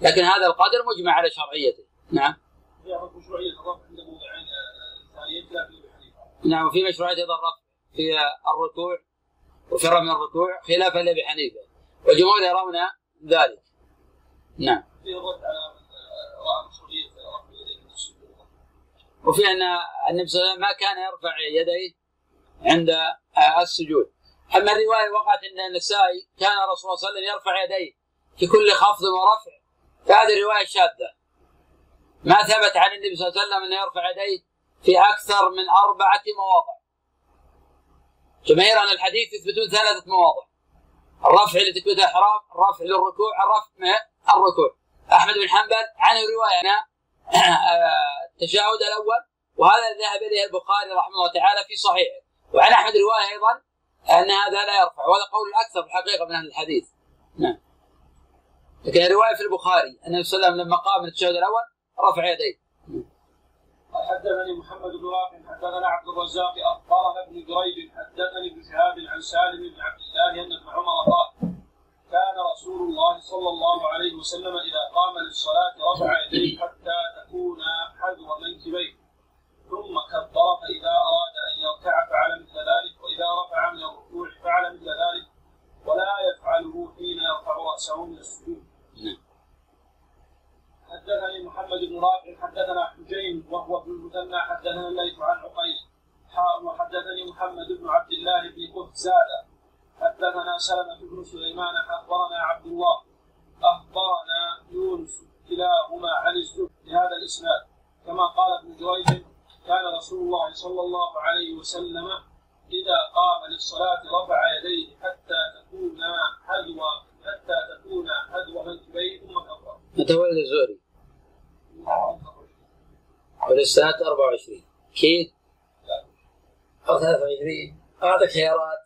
لكن هذا القدر مجمع على شرعيته. نعم. نعم وفي مشروعية أيضا الرفع في الركوع وفي رمي الركوع خلافا لأبي حنيفة. والجمهور يرون ذلك. نعم. وفي أن النبي صلى الله عليه وسلم ما كان يرفع يديه عند السجود. أما الرواية وقعت أن النسائي كان الرسول صلى الله عليه وسلم يرفع يديه في كل خفض ورفع فهذه الرواية شاذة. ما ثبت عن النبي صلى الله عليه وسلم أنه يرفع يديه في أكثر من أربعة مواضع. جماهير عن الحديث يثبتون ثلاثة مواضع. الرفع لتكبيرة الإحرام الرفع للركوع الرفع الركوع. أحمد بن حنبل عنه رواية أنا التشهد الأول وهذا ذهب إليه البخاري رحمه الله تعالى في صحيحه. وعن أحمد روايه أيضا أن هذا لا يرفع وهذا قول الأكثر في الحقيقة من أهل الحديث. نعم. لكن الرواية في البخاري أن النبي صلى الله عليه وسلم لما قام من التشهد الأول رفع يديه. حدثني محمد بن رافع حدثنا عبد الرزاق اخبرنا ابن جريج حدثني ابن شهاب عن سالم بن عبد الله أن ابن عمر قال كان رسول الله صلى الله عليه وسلم إذا قام للصلاة رفع يديه حتى تكون حذو منكبيه. ثم كبر فاذا أراد أن يركع فعل مثل ذلك وإذا رفع من الركوع فعل مثل ذلك ولا يفعله حين يرفع رأسه من السجود. حدثني محمد بن رافع حدثنا حجين وهو ابن المثنى حدثنا الليث عن عقيل وحدثني محمد بن عبد الله بن زاد حدثنا سلمة بن سليمان أخبرنا عبد الله أخبرنا يونس كلاهما عن الزهد بهذا الإسناد كما قال ابن جريج كان رسول الله صلى الله عليه وسلم إذا قام للصلاة رفع يديه حتى تكون حذو حتى تكون حذو منكبيه ثم كبر. متى ولد الزهري؟ ولد سنة 24 كيف؟ أو 23 أعطيك خيارات.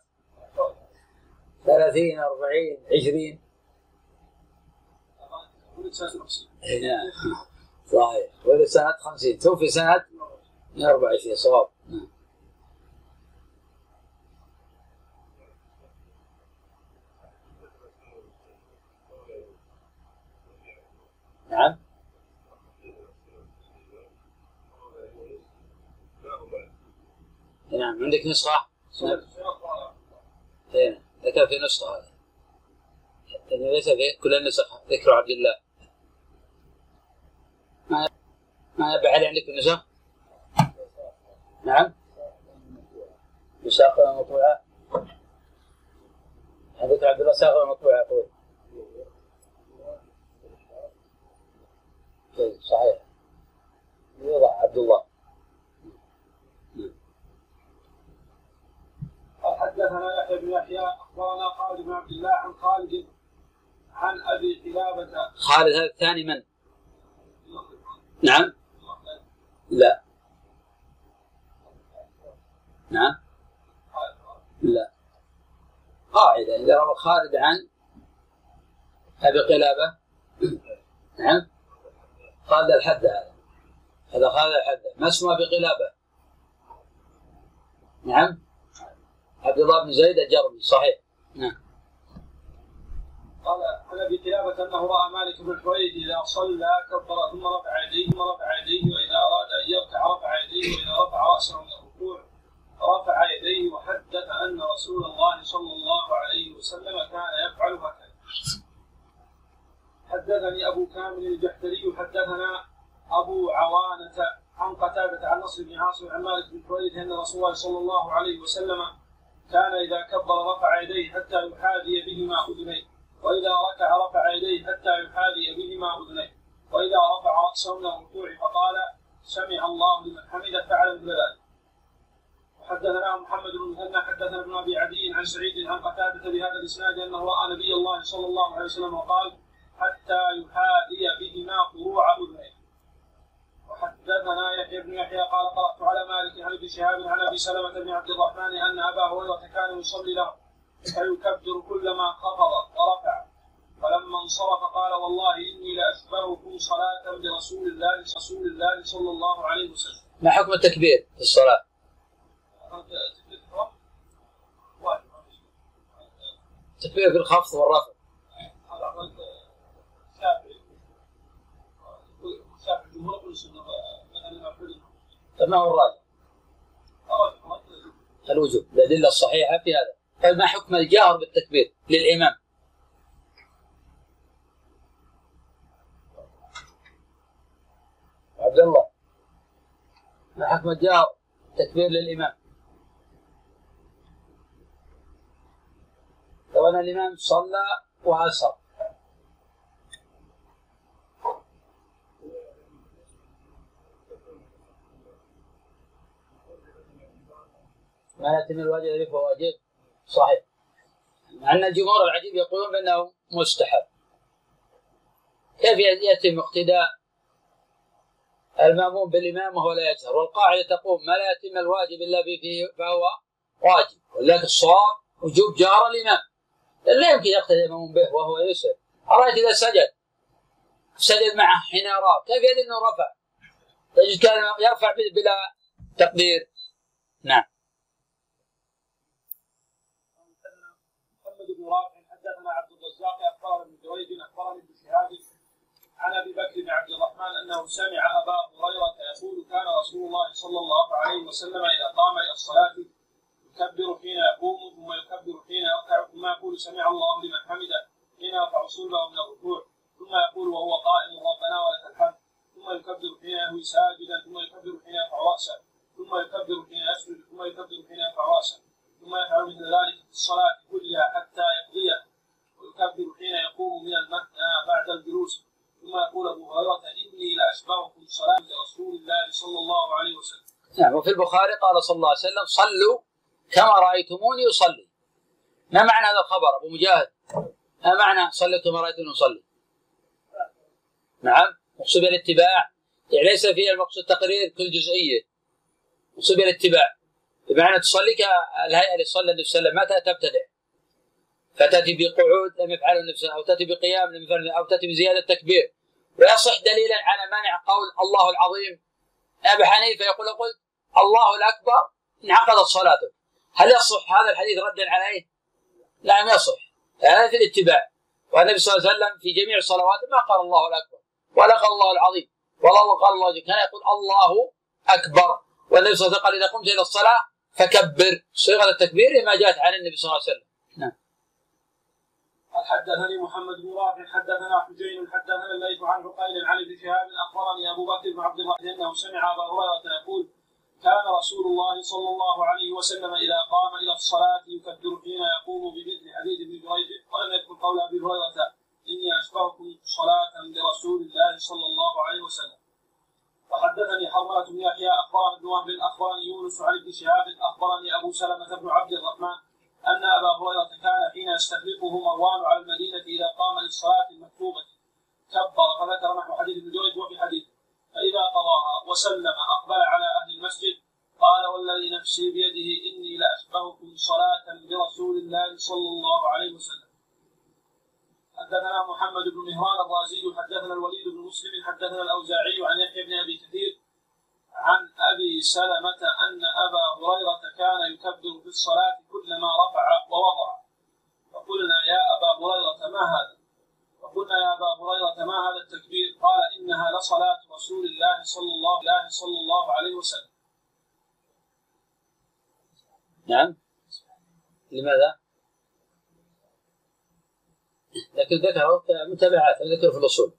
30 40 20 نعم. صحيح. ولد سنة 50 توفي سنة 24 صواب. نعم. نعم. عندك نسخة؟ هنا ذكر في نسخة يعني ليس في كل النسخ ذكر عبد الله. ما ما علي عندك النسخ؟ نعم. مساقة مطبوعة عندك عبد الله ساقة مطبوعة يقول صحيح. يوضع عبد الله. حدثنا يحيى بن يحيى أخبرنا خالد بن عبد الله عن خالد عن أبي قلابة. خالد هذا الثاني من؟ نعم. لا. نعم. لا. قاعدة إذا روى خالد عن أبي قلابة. نعم. خالد الحد هذا. هذا خالد الحد. ما اسمه أبي قلابة؟ نعم. عبد الله بن زيد الجرمي صحيح. نعم. قال عن أبي قلابة أنه رأى مالك بن حويد إذا صلى كبر ثم رفع يديه ثم رفع يديه وإذا أراد أن يركع رفع يديه وإذا رفع رأسه رفع يديه وحدث أن رسول الله صلى الله عليه وسلم كان يفعل هكذا. حدثني أبو كامل الجحدري حدثنا أبو عوانة عن قتادة عن نصر بن عاصم عن مالك بن حويرث أن رسول الله صلى الله عليه وسلم كان إذا كبر رفع يديه حتى يحاذي بهما أذنيه وإذا ركع رفع يديه حتى يحاذي بهما أذنيه وإذا رفع رأسه من الركوع فقال سمع الله لمن حمده فعل مثل ذلك وحدثنا محمد بن مثنى حدثنا ابن أبي عدي عن سعيد عن قتادة بهذا الإسناد أنه رأى نبي الله صلى الله عليه وسلم وقال حتى يحاذي بهما فروع اذنيه وحدثنا يحيى بن يحيى قال قرات على مالك عن ابن شهاب عن أبي سلمة بن عبد الرحمن أن أبا هريرة كان يصلي له فيكبر كلما خفض ورفع فلما انصرف قال والله إني لأشبهكم صلاة برسول الله رسول الله صلى الله عليه وسلم. ما حكم التكبير في الصلاة؟ التكبير في الخفض والرفع. طيب ما هو الراجح؟ الوجوب الأدلة الصحيحة في هذا طيب ما حكم الجهر بالتكبير للإمام؟ عبد الله ما حكم الجهر تكبير للإمام؟ طبعا الإمام صلى وأسر ما يتم الواجب فهو واجب. صحيح. مع أن الجمهور العجيب يقولون بأنه مستحب. كيف يتم اقتداء المامون بالإمام وهو لا يجهر؟ والقاعدة تقول ما لا يتم الواجب إلا به فهو واجب. ولكن الصواب وجوب جار الإمام. لا يمكن يقتدي الإمام به وهو يسر. أرأيت إذا سجد؟ سجد معه حين يراه كيف يدري إنه رفع؟ تجد كان يرفع بلا تقدير. نعم. محمد بن رافع حدثنا عبد الرزاق اخبرني ابن عن أبي بكر بن عبد الرحمن أنه سمع أبا هريرة يقول كان رسول الله صلى الله عليه وسلم إذا قام إلى الصلاة يكبر حين يقوم ثم يكبر حين يركع ثم يقول سمع الله لمن حمده حين يرفع صلبه من الركوع ثم يقول وهو قائم ربنا ولك الحمد ثم يكبر حين يهوي ساجدا ثم يكبر حين يرفع رأسه ثم يكبر حين يسجد ثم يكبر حين يرفع رأسه ثم يفعل مثل ذلك في الصلاة كلها حتى يقضيها ويكبر حين يقوم من المثنى بعد الجلوس ثم يقول أبو هريرة إني لأشبهكم صلاة لرسول الله صلى الله عليه وسلم. نعم وفي البخاري قال صلى الله عليه وسلم صلوا كما رأيتموني أصلي. ما معنى هذا الخبر أبو مجاهد؟ ما معنى صلوا كما رايتموني أصلي؟ نعم مقصود الاتباع يعني ليس فيها المقصود تقرير كل جزئية. مقصود الاتباع بمعنى تصلي كالهيئة اللي صلى النبي صلى الله عليه وسلم. ما تبتدع؟ فتأتي بقعود لم يفعله النبي أو تأتي بقيام لم يفعله أو تأتي بزيادة تكبير. ويصح دليلا على مانع قول الله العظيم. ابي حنيفة يقول قلت الله الأكبر انعقدت صلاته. هل يصح هذا الحديث ردا عليه؟ لا لم يصح. هذا في الاتباع. والنبي صلى الله عليه وسلم في جميع صلواته ما قال الله الأكبر ولا قال الله العظيم ولا قال الله كان يقول الله أكبر. والنبي صلى الله عليه وسلم قال إذا قمت إلى الصلاة فكبر. صيغة التكبير ما جاءت عن النبي صلى الله عليه وسلم. نعم. حدثني محمد بن رافع حدثنا حجين حدثنا الليث عن عقيل عن ابن شهاب أخبرني أبو بكر بن عبد الله أنه سمع أبا هريرة يقول كان رسول الله صلى الله عليه وسلم إذا قام إلى الصلاة يكبر حين يقوم بمثل حديث ابن جريج. ولم يذكر قول أبي هريرة إني أشبهكم صلاة برسول الله صلى الله عليه وسلم. وحدثني حرملة بن يحيى اخبرني ابن وهب أخبرني يونس عن ابن شهاب أخبرني أبو سلمة بن عبد الرحمن أن أبا هريرة كان حين يستخلفه مروان على المدينة إذا قام للصلاة المكتوبة. كبر فذكر نحو حديث ابن جريج وفي حديث فاذا قضاها وسلم أقبل على أهل المسجد قال والذي نفسي بيده إني لاشبهكم صلاة برسول الله صلى الله عليه وسلم حدثنا محمد بن مهران الرازي حدثنا الوليد بن مسلم حدثنا الأوزاعي عن يحيى بن أبي كثير عن أبي سلمة أن أبا هريرة كان يكبر في الصلاة كلما رفع ووضع فقلنا يا أبا هريرة ما هذا؟ فقلنا يا أبا هريرة ما هذا التكبير؟ قال إنها لصلاة رسول الله صلى الله عليه صلى الله عليه وسلم. نعم لماذا؟ لكن ذكر متابعات ذكر في الأصول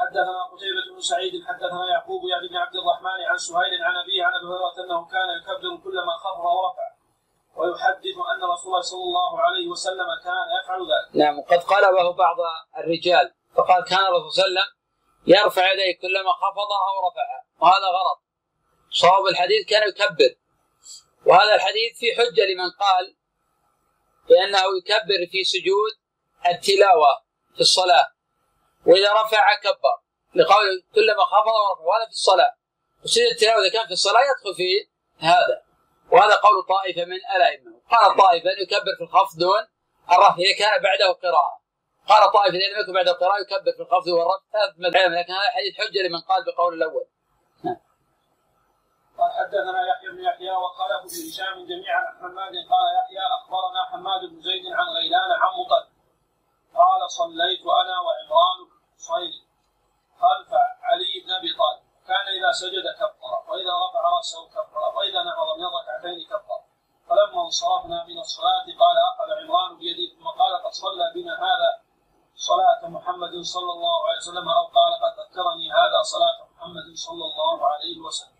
حدثنا قتيبة بن سعيد حدثنا يعقوب يعني بن عبد الرحمن عن سهيل عن أبيه عن أبي هريرة أنه كان يكبر كلما خفض ورفع ويحدث أن رسول الله صلى الله عليه وسلم كان يفعل ذلك. نعم وقد قلبه بعض الرجال فقال كان الرسول صلى الله عليه وسلم يرفع يديه كلما خفض أو رفع وهذا غلط. صواب الحديث كان يكبر. وهذا الحديث في حجة لمن قال بأنه يكبر في سجود التلاوة في الصلاة. وإذا رفع كبر. لقول كلما خفض ورفع وهذا في الصلاة. وسجود التلاوة إذا كان في الصلاة يدخل في هذا. وهذا قول طائفة من الأئمة. قال طائفة أن يكبر في الخفض دون الرفع. إذا كان بعده قراءة. قال طائفة إذا لم يكن بعده قراءة يكبر في الخفض والرفع ثلاث مذاهب لكن هذا الحديث حجة لمن قال بقول الأول. قال حدثنا يحيى بن يحيى وقال ابن هشام جميعا عن حماد قال يحيى أخبرنا حماد بن زيد عن غيلان عن مطل قال صليت أنا وعمران صيد خلف علي بن أبي طالب. كان إذا سجد كبر وإذا رفع رأسه كبر وإذا نهض من ركعتين كبر. فلما انصرفنا من الصلاة قال أخذ عمران بيدي. ثم قال قد صلى بنا هذا. صلاة محمد صلى الله عليه وسلم أو قال قد ذكرني هذا صلاة محمد صلى الله عليه وسلم.